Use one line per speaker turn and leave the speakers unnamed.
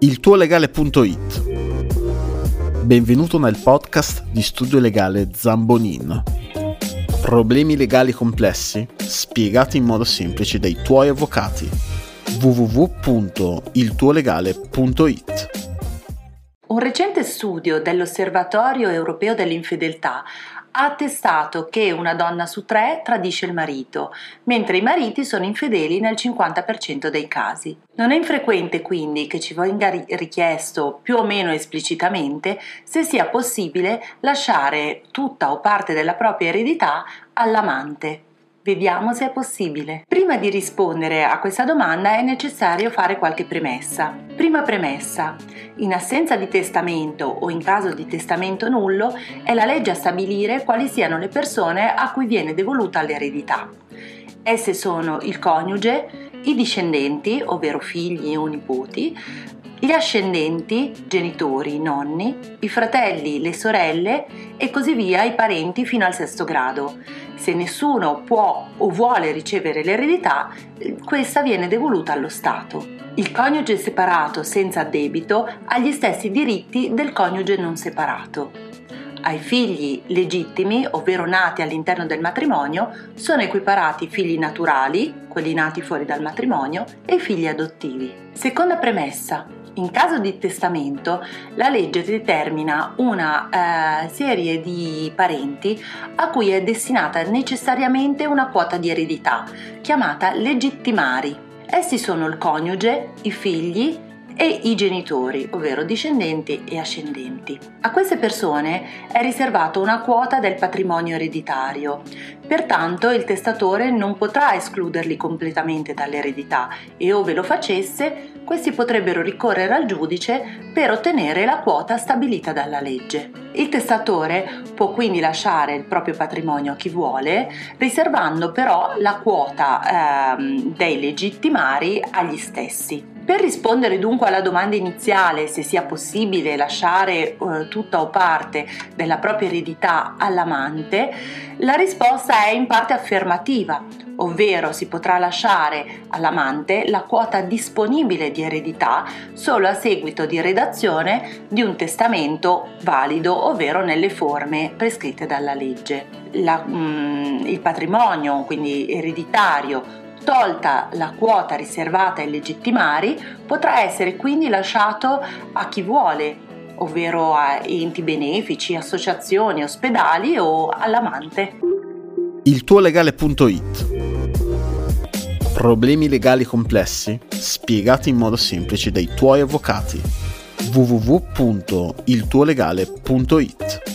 Il tuo legale.it Benvenuto nel podcast di studio legale Zambonin. Problemi legali complessi spiegati in modo semplice dai tuoi avvocati. www.iltuolegale.it
Un recente studio dell'Osservatorio europeo dell'infedeltà ha attestato che una donna su tre tradisce il marito, mentre i mariti sono infedeli nel 50% dei casi. Non è infrequente quindi che ci venga richiesto più o meno esplicitamente se sia possibile lasciare tutta o parte della propria eredità all'amante. Vediamo se è possibile. Prima di rispondere a questa domanda è necessario fare qualche premessa. Prima premessa. In assenza di testamento o in caso di testamento nullo, è la legge a stabilire quali siano le persone a cui viene devoluta l'eredità. Esse sono il coniuge, i discendenti, ovvero figli o nipoti, gli ascendenti, genitori, nonni, i fratelli, le sorelle e così via i parenti fino al sesto grado. Se nessuno può o vuole ricevere l'eredità, questa viene devoluta allo Stato. Il coniuge separato senza debito ha gli stessi diritti del coniuge non separato. Ai figli legittimi, ovvero nati all'interno del matrimonio, sono equiparati i figli naturali, quelli nati fuori dal matrimonio, e i figli adottivi. Seconda premessa. In caso di testamento, la legge determina una eh, serie di parenti a cui è destinata necessariamente una quota di eredità, chiamata legittimari. Essi sono il coniuge, i figli, e i genitori, ovvero discendenti e ascendenti. A queste persone è riservata una quota del patrimonio ereditario, pertanto il testatore non potrà escluderli completamente dall'eredità e ove lo facesse, questi potrebbero ricorrere al giudice per ottenere la quota stabilita dalla legge. Il testatore può quindi lasciare il proprio patrimonio a chi vuole, riservando però la quota eh, dei legittimari agli stessi. Per rispondere dunque alla domanda iniziale se sia possibile lasciare eh, tutta o parte della propria eredità all'amante, la risposta è in parte affermativa, ovvero si potrà lasciare all'amante la quota disponibile di eredità solo a seguito di redazione di un testamento valido, ovvero nelle forme prescritte dalla legge. La, mm, il patrimonio, quindi ereditario, Tolta la quota riservata ai legittimari, potrà essere quindi lasciato a chi vuole, ovvero a enti benefici, associazioni, ospedali o all'amante.
Il tuo legale.it Problemi legali complessi spiegati in modo semplice dai tuoi avvocati. www.iltuolegale.it